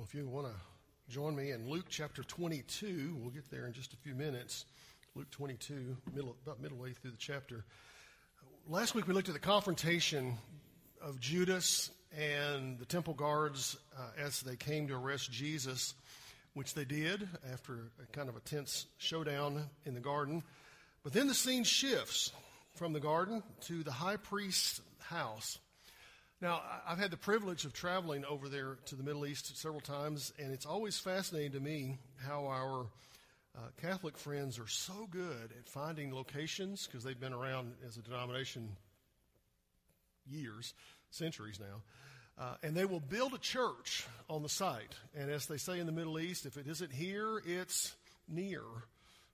Well, if you want to join me in Luke chapter 22, we'll get there in just a few minutes. Luke 22, middle, about midway through the chapter. Last week we looked at the confrontation of Judas and the temple guards uh, as they came to arrest Jesus, which they did after a kind of a tense showdown in the garden. But then the scene shifts from the garden to the high priest's house. Now, I've had the privilege of traveling over there to the Middle East several times, and it's always fascinating to me how our uh, Catholic friends are so good at finding locations because they've been around as a denomination years, centuries now. Uh, and they will build a church on the site. And as they say in the Middle East, if it isn't here, it's near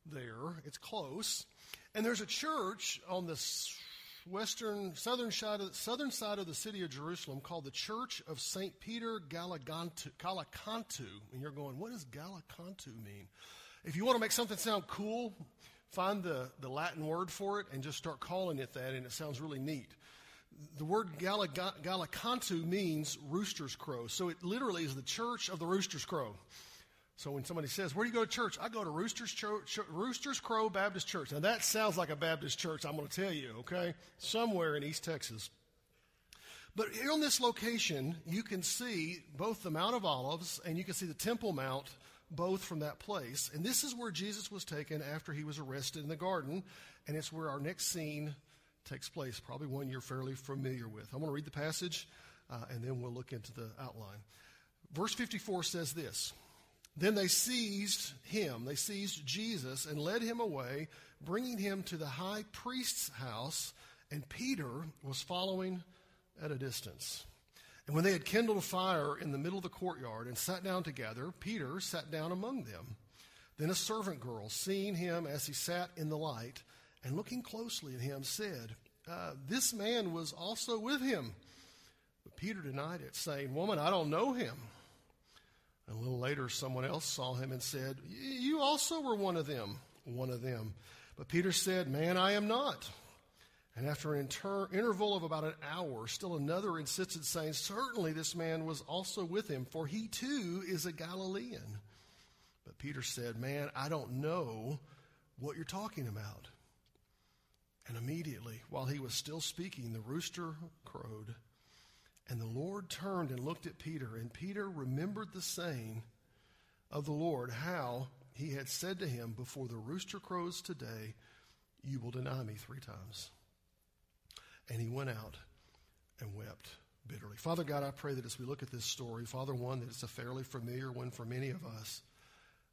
there, it's close. And there's a church on the western, southern side, of, southern side of the city of Jerusalem called the Church of St. Peter Gallicantu. And you're going, what does Gallicantu mean? If you want to make something sound cool, find the, the Latin word for it and just start calling it that, and it sounds really neat. The word Gallicantu means rooster's crow. So it literally is the church of the rooster's crow. So when somebody says, Where do you go to church? I go to Rooster's, Rooster's Crow Baptist Church. Now that sounds like a Baptist church, I'm going to tell you, okay? Somewhere in East Texas. But on this location, you can see both the Mount of Olives and you can see the Temple Mount both from that place. And this is where Jesus was taken after he was arrested in the garden. And it's where our next scene takes place, probably one you're fairly familiar with. I'm going to read the passage uh, and then we'll look into the outline. Verse 54 says this. Then they seized him, they seized Jesus, and led him away, bringing him to the high priest's house, and Peter was following at a distance. And when they had kindled a fire in the middle of the courtyard and sat down together, Peter sat down among them. Then a servant girl, seeing him as he sat in the light, and looking closely at him, said, uh, This man was also with him. But Peter denied it, saying, Woman, I don't know him. A little later, someone else saw him and said, You also were one of them, one of them. But Peter said, Man, I am not. And after an inter- interval of about an hour, still another insisted, saying, Certainly this man was also with him, for he too is a Galilean. But Peter said, Man, I don't know what you're talking about. And immediately, while he was still speaking, the rooster crowed. And the Lord turned and looked at Peter, and Peter remembered the saying of the Lord, how he had said to him, Before the rooster crows today, you will deny me three times. And he went out and wept bitterly. Father God, I pray that as we look at this story, Father, one, that it's a fairly familiar one for many of us,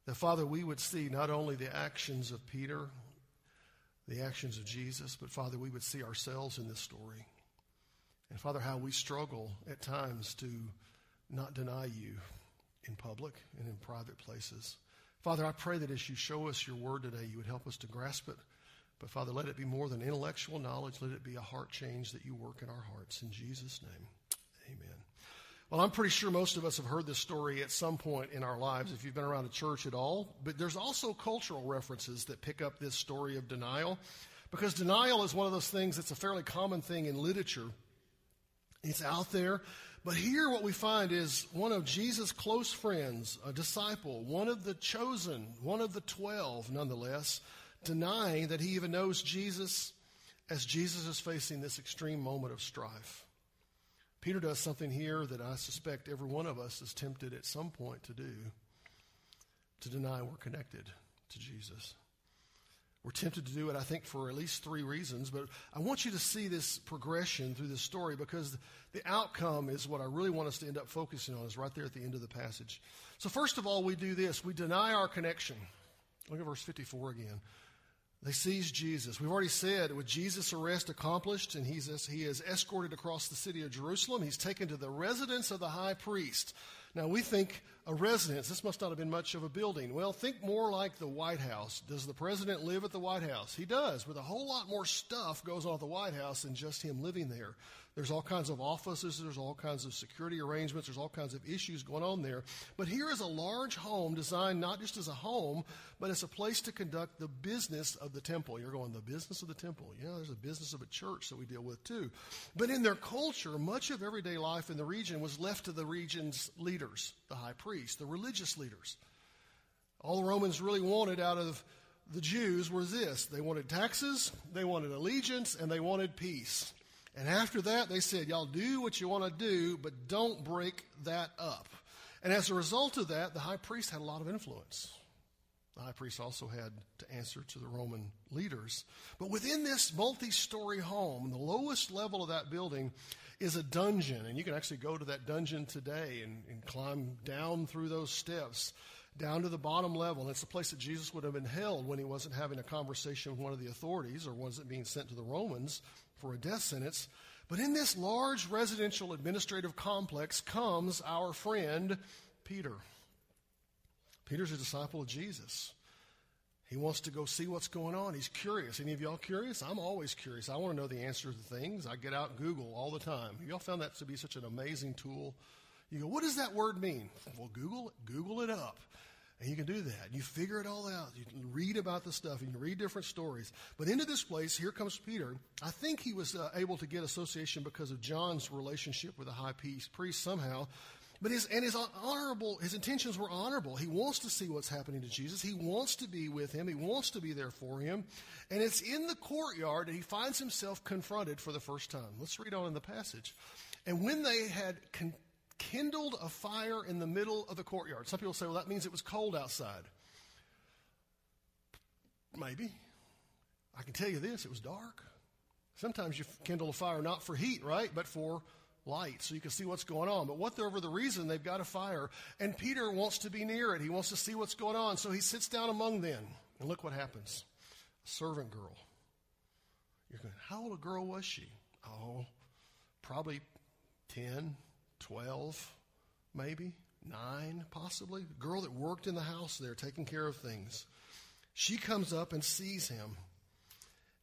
that Father, we would see not only the actions of Peter, the actions of Jesus, but Father, we would see ourselves in this story. And Father, how we struggle at times to not deny you in public and in private places. Father, I pray that as you show us your word today, you would help us to grasp it. But Father, let it be more than intellectual knowledge. Let it be a heart change that you work in our hearts. In Jesus' name, amen. Well, I'm pretty sure most of us have heard this story at some point in our lives if you've been around a church at all. But there's also cultural references that pick up this story of denial because denial is one of those things that's a fairly common thing in literature. It's out there. But here, what we find is one of Jesus' close friends, a disciple, one of the chosen, one of the twelve, nonetheless, denying that he even knows Jesus as Jesus is facing this extreme moment of strife. Peter does something here that I suspect every one of us is tempted at some point to do to deny we're connected to Jesus. We're tempted to do it, I think, for at least three reasons, but I want you to see this progression through this story because the outcome is what I really want us to end up focusing on, is right there at the end of the passage. So, first of all, we do this we deny our connection. Look at verse 54 again. They seize Jesus. We've already said with Jesus' arrest accomplished and he's, he is escorted across the city of Jerusalem, he's taken to the residence of the high priest. Now, we think a residence, this must not have been much of a building. Well, think more like the White House. Does the president live at the White House? He does, but a whole lot more stuff goes on at the White House than just him living there. There's all kinds of offices, there's all kinds of security arrangements, there's all kinds of issues going on there. But here is a large home designed not just as a home, but as a place to conduct the business of the temple. You're going, the business of the temple. Yeah, there's a business of a church that we deal with too. But in their culture, much of everyday life in the region was left to the region's leaders, the high priest the religious leaders. All the Romans really wanted out of the Jews was this they wanted taxes, they wanted allegiance, and they wanted peace. And after that, they said, Y'all do what you want to do, but don't break that up. And as a result of that, the high priest had a lot of influence. The high priest also had to answer to the Roman leaders. But within this multi story home, the lowest level of that building is a dungeon. And you can actually go to that dungeon today and, and climb down through those steps down to the bottom level. And it's the place that Jesus would have been held when he wasn't having a conversation with one of the authorities or wasn't being sent to the Romans for a death sentence. But in this large residential administrative complex comes our friend Peter. Peter's a disciple of Jesus. He wants to go see what's going on. He's curious. Any of y'all curious? I'm always curious. I want to know the answers to things. I get out Google all the time. Y'all found that to be such an amazing tool? You go, what does that word mean? Well, Google Google it up. And you can do that. You figure it all out. You can read about the stuff. You read different stories. But into this place, here comes Peter. I think he was uh, able to get association because of John's relationship with the high priest somehow. But his, and his honorable, his intentions were honorable. He wants to see what's happening to Jesus. He wants to be with him. He wants to be there for him. And it's in the courtyard that he finds himself confronted for the first time. Let's read on in the passage. And when they had con- kindled a fire in the middle of the courtyard, some people say, well, that means it was cold outside. Maybe. I can tell you this, it was dark. Sometimes you kindle a fire not for heat, right? But for light so you can see what's going on. But whatever the reason, they've got a fire. And Peter wants to be near it. He wants to see what's going on. So he sits down among them. And look what happens a servant girl. You're going, how old a girl was she? Oh, probably 10, 12, maybe, 9, possibly. A girl that worked in the house there taking care of things. She comes up and sees him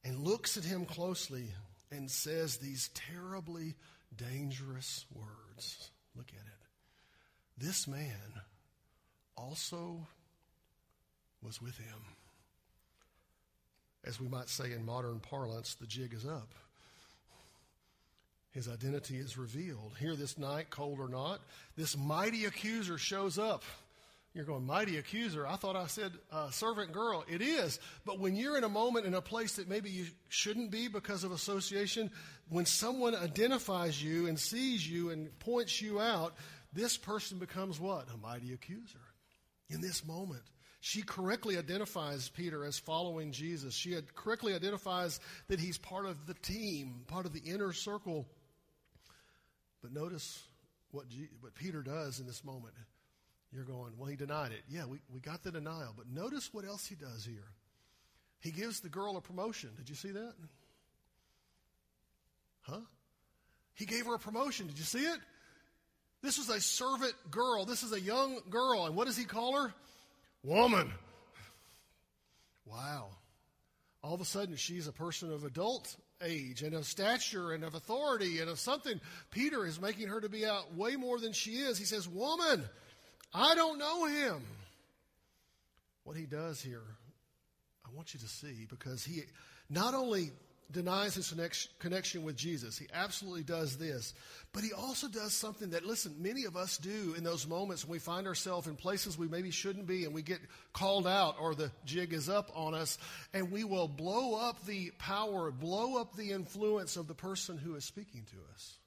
and looks at him closely and says these terribly dangerous words. Look at it. This man also was with him. As we might say in modern parlance, the jig is up. His identity is revealed. Here this night, cold or not, this mighty accuser shows up. You're going, mighty accuser. I thought I said uh, servant girl. It is. But when you're in a moment in a place that maybe you shouldn't be because of association, when someone identifies you and sees you and points you out, this person becomes what? A mighty accuser. In this moment, she correctly identifies Peter as following Jesus. She correctly identifies that he's part of the team, part of the inner circle. But notice what, G- what Peter does in this moment. You're going, well, he denied it. Yeah, we, we got the denial. But notice what else he does here. He gives the girl a promotion. Did you see that? Huh? He gave her a promotion. Did you see it? This was a servant girl. This is a young girl. And what does he call her? Woman. Wow. All of a sudden, she's a person of adult age and of stature and of authority and of something. Peter is making her to be out way more than she is. He says, Woman. I don't know him. What he does here, I want you to see because he not only denies his connection with Jesus, he absolutely does this, but he also does something that, listen, many of us do in those moments when we find ourselves in places we maybe shouldn't be and we get called out or the jig is up on us, and we will blow up the power, blow up the influence of the person who is speaking to us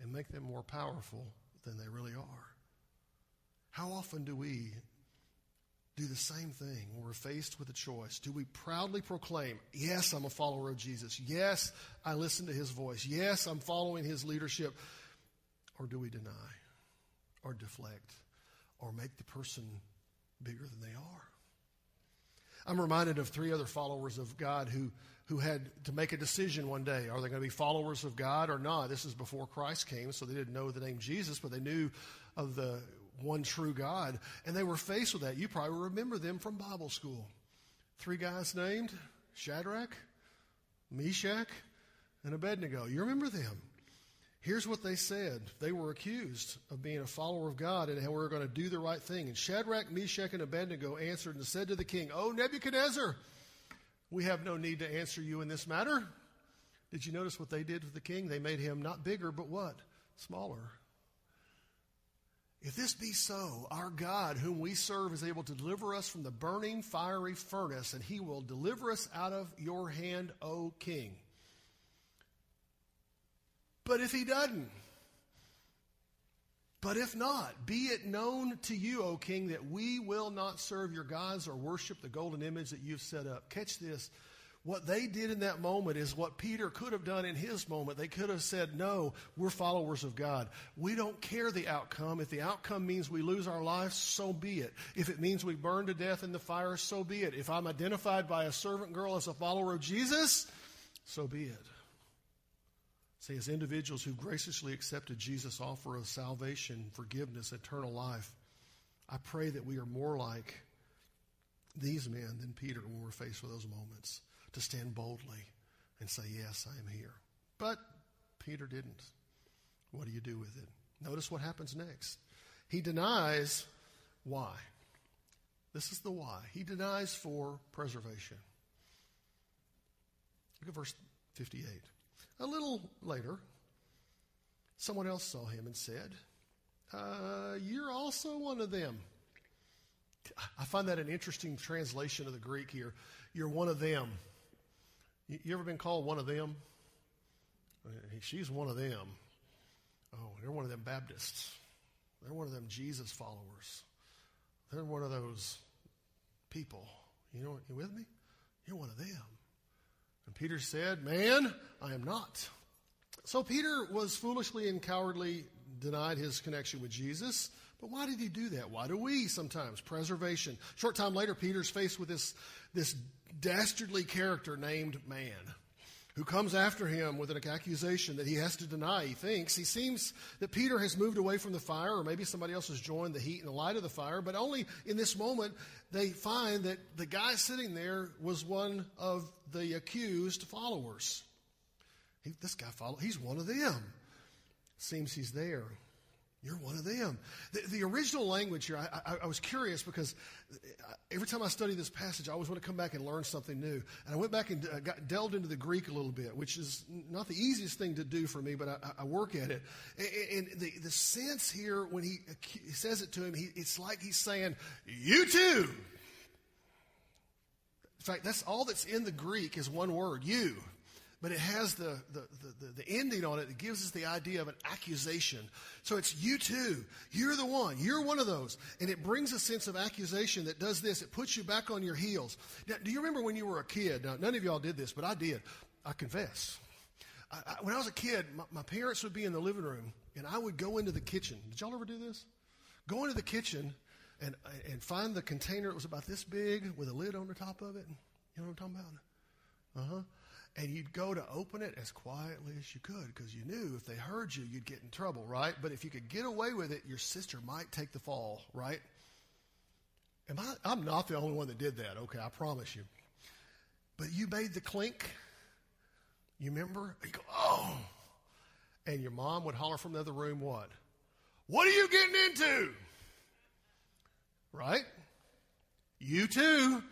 and make them more powerful than they really are. How often do we do the same thing when we're faced with a choice? Do we proudly proclaim, Yes, I'm a follower of Jesus. Yes, I listen to his voice. Yes, I'm following his leadership. Or do we deny or deflect or make the person bigger than they are? I'm reminded of three other followers of God who, who had to make a decision one day. Are they going to be followers of God or not? This is before Christ came, so they didn't know the name Jesus, but they knew of the one true God. And they were faced with that. You probably remember them from Bible school. Three guys named Shadrach, Meshach, and Abednego. You remember them. Here's what they said. They were accused of being a follower of God and how we were going to do the right thing. And Shadrach, Meshach, and Abednego answered and said to the king, Oh, Nebuchadnezzar, we have no need to answer you in this matter. Did you notice what they did to the king? They made him not bigger, but what? Smaller. If this be so, our God, whom we serve, is able to deliver us from the burning fiery furnace, and he will deliver us out of your hand, O king. But if he doesn't, but if not, be it known to you, O king, that we will not serve your gods or worship the golden image that you've set up. Catch this. What they did in that moment is what Peter could have done in his moment. They could have said, No, we're followers of God. We don't care the outcome. If the outcome means we lose our lives, so be it. If it means we burn to death in the fire, so be it. If I'm identified by a servant girl as a follower of Jesus, so be it. See, as individuals who graciously accepted Jesus' offer of salvation, forgiveness, eternal life, I pray that we are more like these men than Peter when we're faced with those moments to stand boldly and say, Yes, I am here. But Peter didn't. What do you do with it? Notice what happens next. He denies why. This is the why. He denies for preservation. Look at verse 58. A little later, someone else saw him and said, uh, You're also one of them. I find that an interesting translation of the Greek here. You're one of them. You ever been called one of them? She's one of them. Oh, they're one of them Baptists. They're one of them Jesus followers. They're one of those people. You know, what you with me? You're one of them. And Peter said, Man, I am not. So Peter was foolishly and cowardly denied his connection with Jesus. But why did he do that? Why do we sometimes? Preservation. Short time later, Peter's faced with this, this dastardly character named man who comes after him with an accusation that he has to deny, he thinks. He seems that Peter has moved away from the fire, or maybe somebody else has joined the heat and the light of the fire, but only in this moment they find that the guy sitting there was one of the accused followers. He, this guy follow, he's one of them. Seems he's there. You're one of them. The, the original language here, I, I, I, was curious because every time I study this passage, I always want to come back and learn something new. And I went back and uh, got, delved into the Greek a little bit, which is not the easiest thing to do for me, but I, I work at it. And, and the, the sense here, when he, he says it to him, he, it's like he's saying, You too. In fact, that's all that's in the Greek is one word, you but it has the, the, the, the, ending on it that gives us the idea of an accusation. So it's you too. You're the one. You're one of those. And it brings a sense of accusation that does this. It puts you back on your heels. Now, do you remember when you were a kid? Now, none of y'all did this, but I did. I confess. I, I, when I was a kid, my, my parents would be in the living room, and I would go into the kitchen. Did y'all ever do this? Go into the kitchen and, and find the container. It was about this big with a lid on the top of it. You know what I'm talking about? Uh huh and you'd go to open it as quietly as you could because you knew if they heard you, you'd get in trouble, right? But if you could get away with it, your sister might take the fall, right? Am I, I'm not the only one that did that, okay, I promise you. But you made the clink. You remember? You go, oh. And your mom would holler from the other room, what? What are you getting into? Right? You too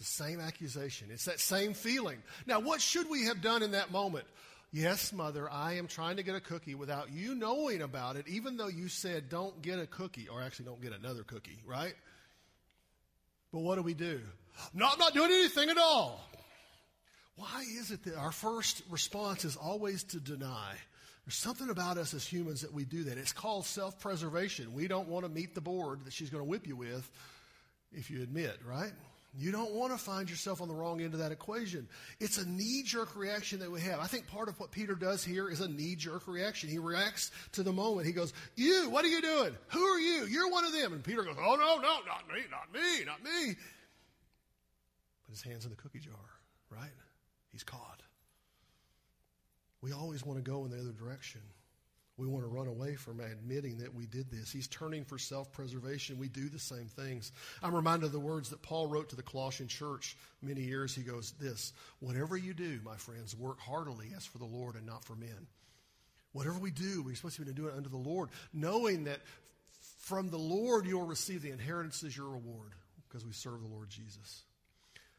the same accusation. It's that same feeling. Now, what should we have done in that moment? Yes, mother, I am trying to get a cookie without you knowing about it, even though you said don't get a cookie, or actually don't get another cookie, right? But what do we do? No, I'm not doing anything at all. Why is it that our first response is always to deny? There's something about us as humans that we do that. It's called self preservation. We don't want to meet the board that she's going to whip you with if you admit, right? You don't want to find yourself on the wrong end of that equation. It's a knee jerk reaction that we have. I think part of what Peter does here is a knee jerk reaction. He reacts to the moment. He goes, You, what are you doing? Who are you? You're one of them. And Peter goes, Oh, no, no, not me, not me, not me. But his hand's in the cookie jar, right? He's caught. We always want to go in the other direction. We want to run away from admitting that we did this. He's turning for self preservation. We do the same things. I'm reminded of the words that Paul wrote to the Colossian church many years. He goes, This, whatever you do, my friends, work heartily as for the Lord and not for men. Whatever we do, we're supposed to be doing it unto the Lord, knowing that from the Lord you'll receive the inheritance as your reward because we serve the Lord Jesus.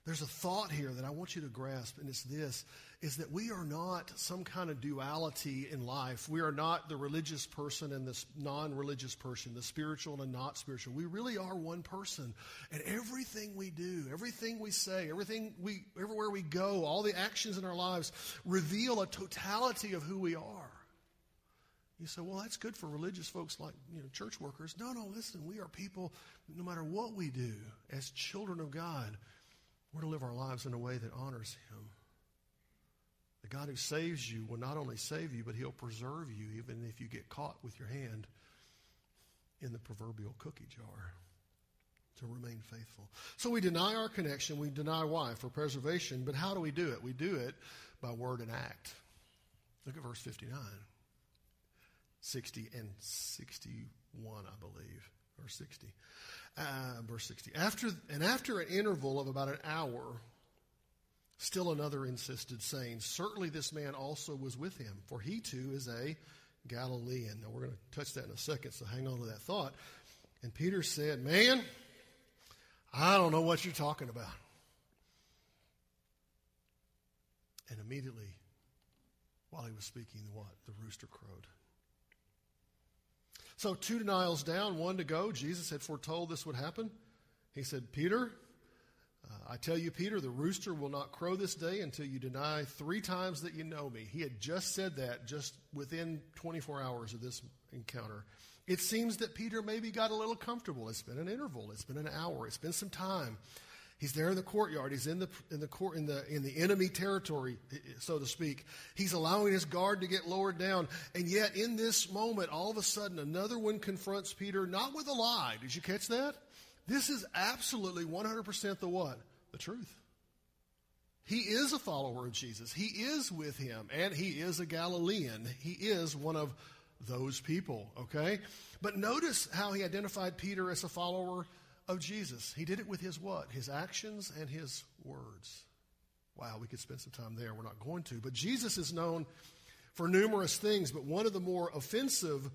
There's a thought here that I want you to grasp, and it's this is that we are not some kind of duality in life. We are not the religious person and the non religious person, the spiritual and the not spiritual. We really are one person. And everything we do, everything we say, everything we, everywhere we go, all the actions in our lives reveal a totality of who we are. You say, well, that's good for religious folks like you know, church workers. No, no, listen, we are people, no matter what we do, as children of God, we're to live our lives in a way that honors Him. The God who saves you will not only save you, but He'll preserve you even if you get caught with your hand in the proverbial cookie jar to remain faithful. So we deny our connection. We deny why? For preservation. But how do we do it? We do it by word and act. Look at verse 59, 60, and 61, I believe, or 60. Uh, verse 60. After, and after an interval of about an hour, still another insisted, saying, Certainly this man also was with him, for he too is a Galilean. Now we're going to touch that in a second, so hang on to that thought. And Peter said, Man, I don't know what you're talking about. And immediately, while he was speaking, what? The rooster crowed. So, two denials down, one to go. Jesus had foretold this would happen. He said, Peter, uh, I tell you, Peter, the rooster will not crow this day until you deny three times that you know me. He had just said that just within 24 hours of this encounter. It seems that Peter maybe got a little comfortable. It's been an interval, it's been an hour, it's been some time. He's there in the courtyard. He's in the in the court in the in the enemy territory, so to speak. He's allowing his guard to get lowered down, and yet in this moment, all of a sudden, another one confronts Peter, not with a lie. Did you catch that? This is absolutely 100% the what? The truth. He is a follower of Jesus. He is with him, and he is a Galilean. He is one of those people, okay? But notice how he identified Peter as a follower of Jesus. He did it with his what? His actions and his words. Wow, we could spend some time there. We're not going to. But Jesus is known for numerous things, but one of the more offensive uh,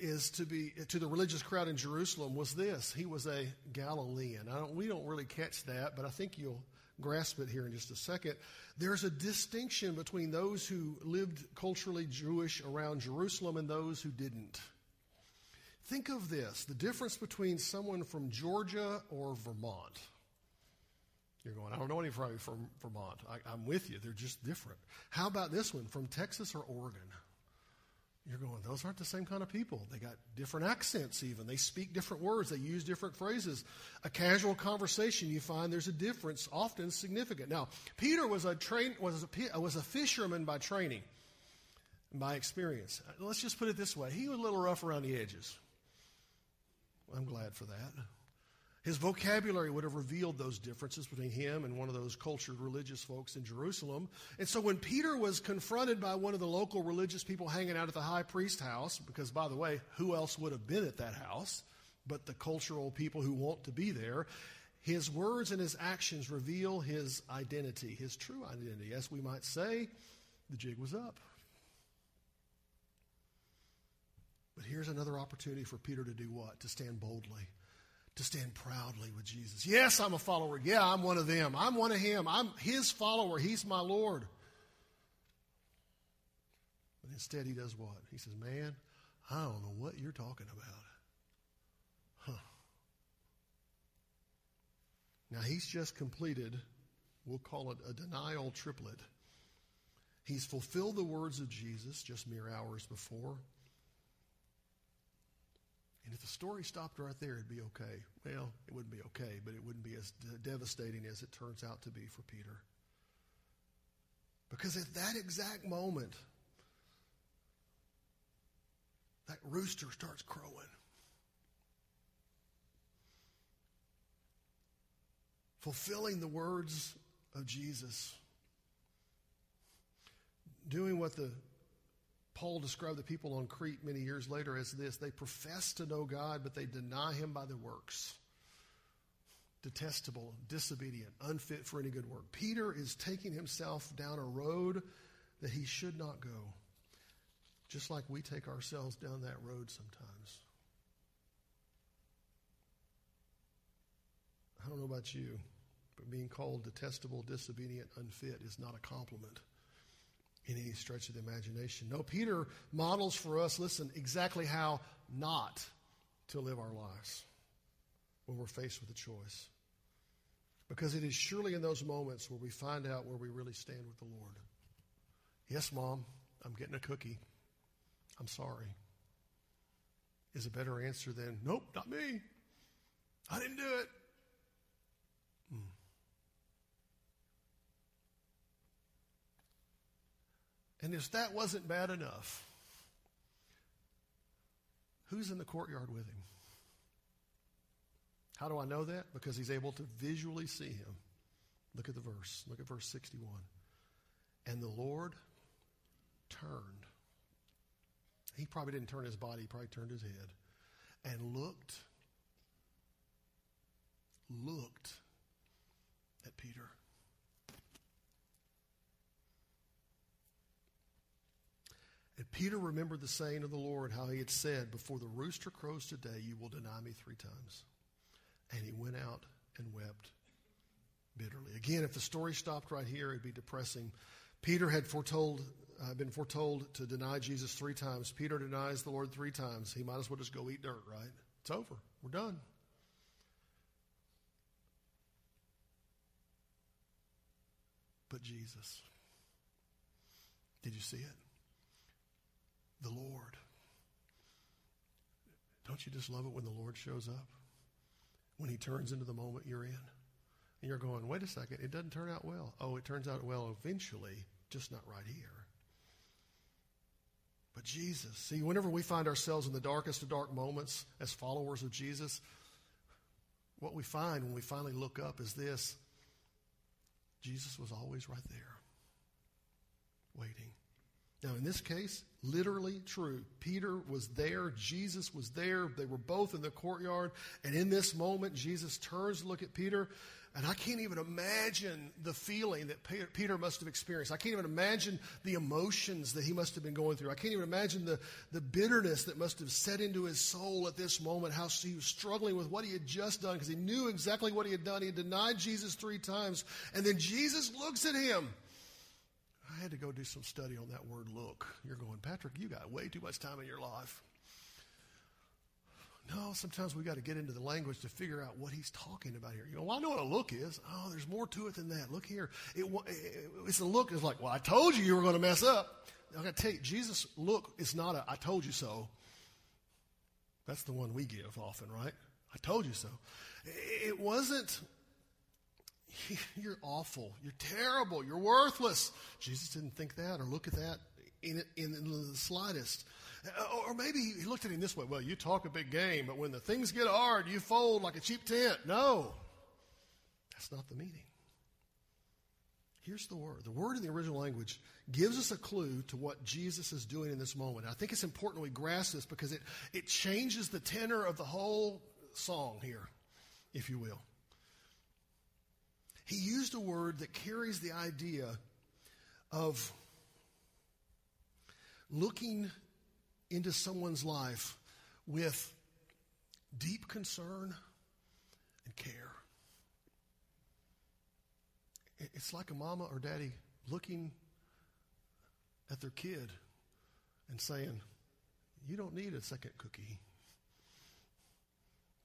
is to be to the religious crowd in Jerusalem was this. He was a Galilean. Don't, we don't really catch that, but I think you'll grasp it here in just a second. There's a distinction between those who lived culturally Jewish around Jerusalem and those who didn't. Think of this the difference between someone from Georgia or Vermont. You're going, I don't know anybody from Vermont. I, am with you. They're just different. How about this one from Texas or Oregon? You're going, those aren't the same kind of people. They got different accents, even. They speak different words. They use different phrases. A casual conversation, you find there's a difference, often significant. Now, Peter was a, train, was a, was a fisherman by training, by experience. Let's just put it this way he was a little rough around the edges. I'm glad for that. His vocabulary would have revealed those differences between him and one of those cultured religious folks in Jerusalem. And so when Peter was confronted by one of the local religious people hanging out at the high priest house, because by the way, who else would have been at that house but the cultural people who want to be there? His words and his actions reveal his identity, his true identity. As we might say, the jig was up. But here's another opportunity for Peter to do what? To stand boldly, to stand proudly with Jesus. Yes, I'm a follower. Yeah, I'm one of them. I'm one of him. I'm his follower. He's my Lord. But instead, he does what? He says, Man, I don't know what you're talking about. Huh. Now, he's just completed, we'll call it a denial triplet. He's fulfilled the words of Jesus just mere hours before. And if the story stopped right there, it'd be okay. Well, it wouldn't be okay, but it wouldn't be as devastating as it turns out to be for Peter. Because at that exact moment, that rooster starts crowing. Fulfilling the words of Jesus. Doing what the Paul described the people on Crete many years later as this they profess to know God, but they deny him by their works. Detestable, disobedient, unfit for any good work. Peter is taking himself down a road that he should not go, just like we take ourselves down that road sometimes. I don't know about you, But being called detestable, disobedient, unfit is not a compliment in any stretch of the imagination. No, Peter models for us, listen, exactly how not to live our lives when we're faced with a choice. Because it is surely in those moments where we find out where we really stand with the Lord. Yes, Mom, I'm getting a cookie. I'm sorry. Is a better answer than, nope, not me. I didn't do it. And if that wasn't bad enough, who's in the courtyard with him? How do I know that? Because he's able to visually see him. Look at the verse. Look at verse 61. And the Lord turned. He probably didn't turn his body, he probably turned his head. And looked, looked at Peter. Peter remembered the saying of the Lord, how he had said, Before the rooster crows today, you will deny me three times. And he went out and wept bitterly. Again, if the story stopped right here, it'd be depressing. Peter had foretold, uh, been foretold to deny Jesus three times. Peter denies the Lord three times. He might as well just go eat dirt, right? It's over. We're done. But Jesus, did you see it? The Lord. Don't you just love it when the Lord shows up? when he turns into the moment you're in. And you're going, wait a second, it doesn't turn out well. Oh, it turns out well eventually, just not right here. But Jesus, see, whenever we find ourselves in the darkest of dark moments as followers of Jesus, what we find when we finally look up is this Jesus was always right there, waiting. Now, in this case, literally true. Peter was there, Jesus was there, they were both in the courtyard, and in this moment, Jesus turns to look at Peter, and I can't even imagine the feeling that Peter must have experienced. I can't even imagine the emotions that he must have been going through. I can't even imagine the, the bitterness that must have set into his soul at this moment, how he was struggling with what he had just done, because he knew exactly what he had done. He had denied Jesus three times, and then Jesus looks at him had to go do some study on that word look. You're going, Patrick, you got way too much time in your life. No, sometimes we got to get into the language to figure out what he's talking about here. You know, well, I know what a look is. Oh, there's more to it than that. Look here. It, it's a look. It's like, well, I told you you were going to mess up. I got to tell you, Jesus' look is not a I told you so. That's the one we give often, right? I told you so. It wasn't You're awful. You're terrible. You're worthless. Jesus didn't think that or look at that in, in, in the slightest. Uh, or maybe he looked at him this way well, you talk a big game, but when the things get hard, you fold like a cheap tent. No, that's not the meaning. Here's the word. The word in the original language gives us a clue to what Jesus is doing in this moment. I think it's important we grasp this because it, it changes the tenor of the whole song here, if you will. He used a word that carries the idea of looking into someone's life with deep concern and care. It's like a mama or daddy looking at their kid and saying, You don't need a second cookie.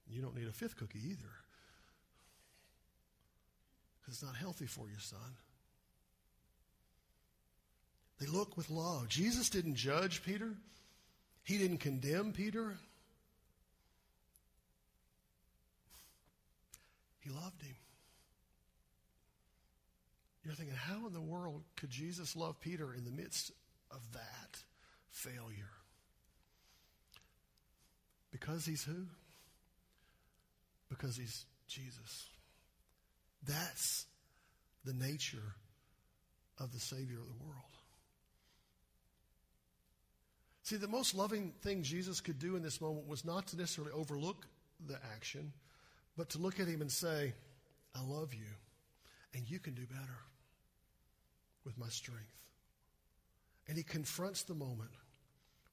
You don't need a fifth cookie either. It's not healthy for you, son. They look with love. Jesus didn't judge Peter, he didn't condemn Peter. He loved him. You're thinking, how in the world could Jesus love Peter in the midst of that failure? Because he's who? Because he's Jesus. That's the nature of the Savior of the world. See, the most loving thing Jesus could do in this moment was not to necessarily overlook the action, but to look at him and say, I love you, and you can do better with my strength. And he confronts the moment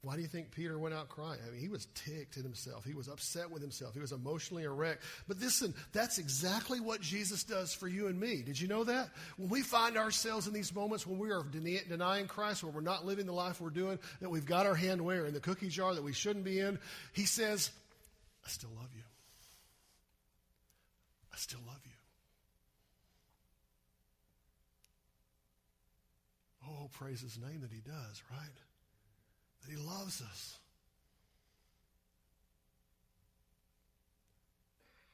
Why do you think Peter went out crying? I mean, he was ticked at himself. He was upset with himself. He was emotionally a wreck. But listen, that's exactly what Jesus does for you and me. Did you know that? When we find ourselves in these moments when we are denying Christ, where we're not living the life we're doing, that we've got our hand where? In the cookie jar that we shouldn't be in, he says, I still love you. I still love you. Oh, praise his name that he does, right? That He loves us.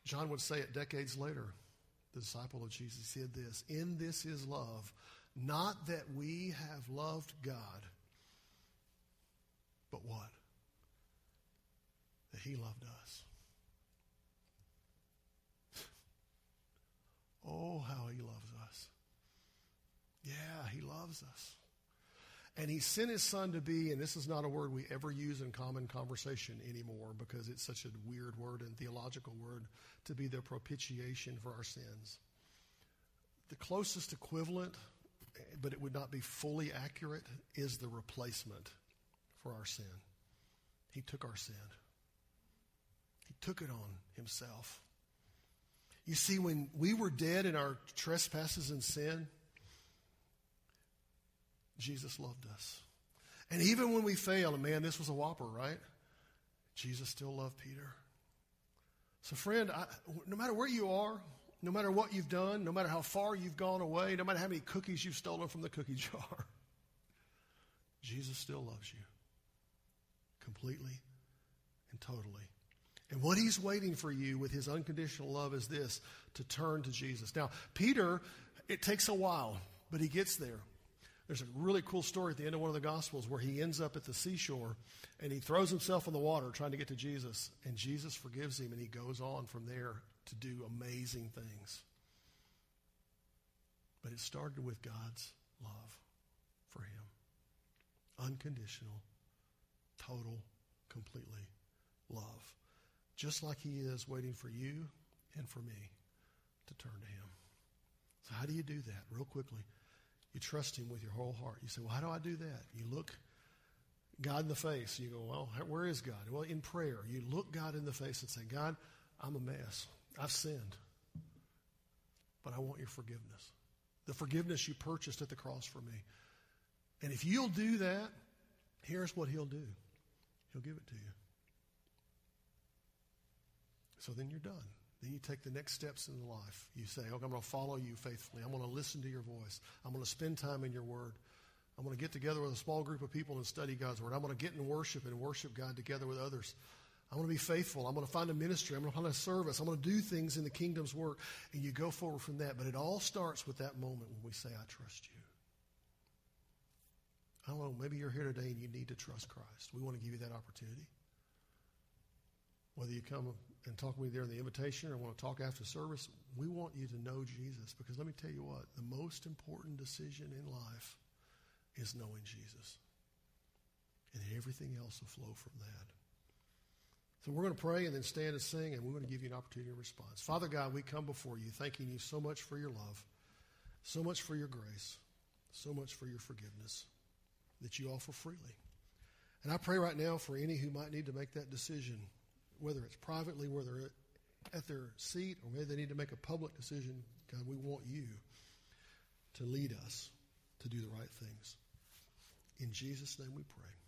John would say it decades later, the disciple of Jesus said this In this is love, not that we have loved God, but what? That He loved us. Oh, how He loves us. Yeah, He loves us. And he sent his son to be, and this is not a word we ever use in common conversation anymore because it's such a weird word and theological word, to be the propitiation for our sins. The closest equivalent, but it would not be fully accurate, is the replacement for our sin. He took our sin, He took it on Himself. You see, when we were dead in our trespasses and sin, Jesus loved us. And even when we fail, and man, this was a whopper, right? Jesus still loved Peter. So, friend, I, no matter where you are, no matter what you've done, no matter how far you've gone away, no matter how many cookies you've stolen from the cookie jar, Jesus still loves you completely and totally. And what he's waiting for you with his unconditional love is this to turn to Jesus. Now, Peter, it takes a while, but he gets there. There's a really cool story at the end of one of the Gospels where he ends up at the seashore and he throws himself in the water trying to get to Jesus, and Jesus forgives him, and he goes on from there to do amazing things. But it started with God's love for him unconditional, total, completely love. Just like he is waiting for you and for me to turn to him. So, how do you do that? Real quickly. You trust Him with your whole heart. You say, Well, how do I do that? You look God in the face. You go, Well, where is God? Well, in prayer, you look God in the face and say, God, I'm a mess. I've sinned. But I want your forgiveness. The forgiveness you purchased at the cross for me. And if you'll do that, here's what He'll do He'll give it to you. So then you're done. Then you take the next steps in life. You say, okay, I'm going to follow you faithfully. I'm going to listen to your voice. I'm going to spend time in your word. I'm going to get together with a small group of people and study God's word. I'm going to get in worship and worship God together with others. I'm going to be faithful. I'm going to find a ministry. I'm going to find a service. I'm going to do things in the kingdom's work. And you go forward from that. But it all starts with that moment when we say, I trust you. I don't know, maybe you're here today and you need to trust Christ. We want to give you that opportunity. Whether you come and talk with me there in the invitation or want to talk after service, we want you to know Jesus because let me tell you what, the most important decision in life is knowing Jesus. And everything else will flow from that. So we're going to pray and then stand and sing, and we're going to give you an opportunity to respond. Father God, we come before you thanking you so much for your love, so much for your grace, so much for your forgiveness that you offer freely. And I pray right now for any who might need to make that decision whether it's privately, whether at their seat, or maybe they need to make a public decision, God, we want you to lead us to do the right things. In Jesus' name we pray.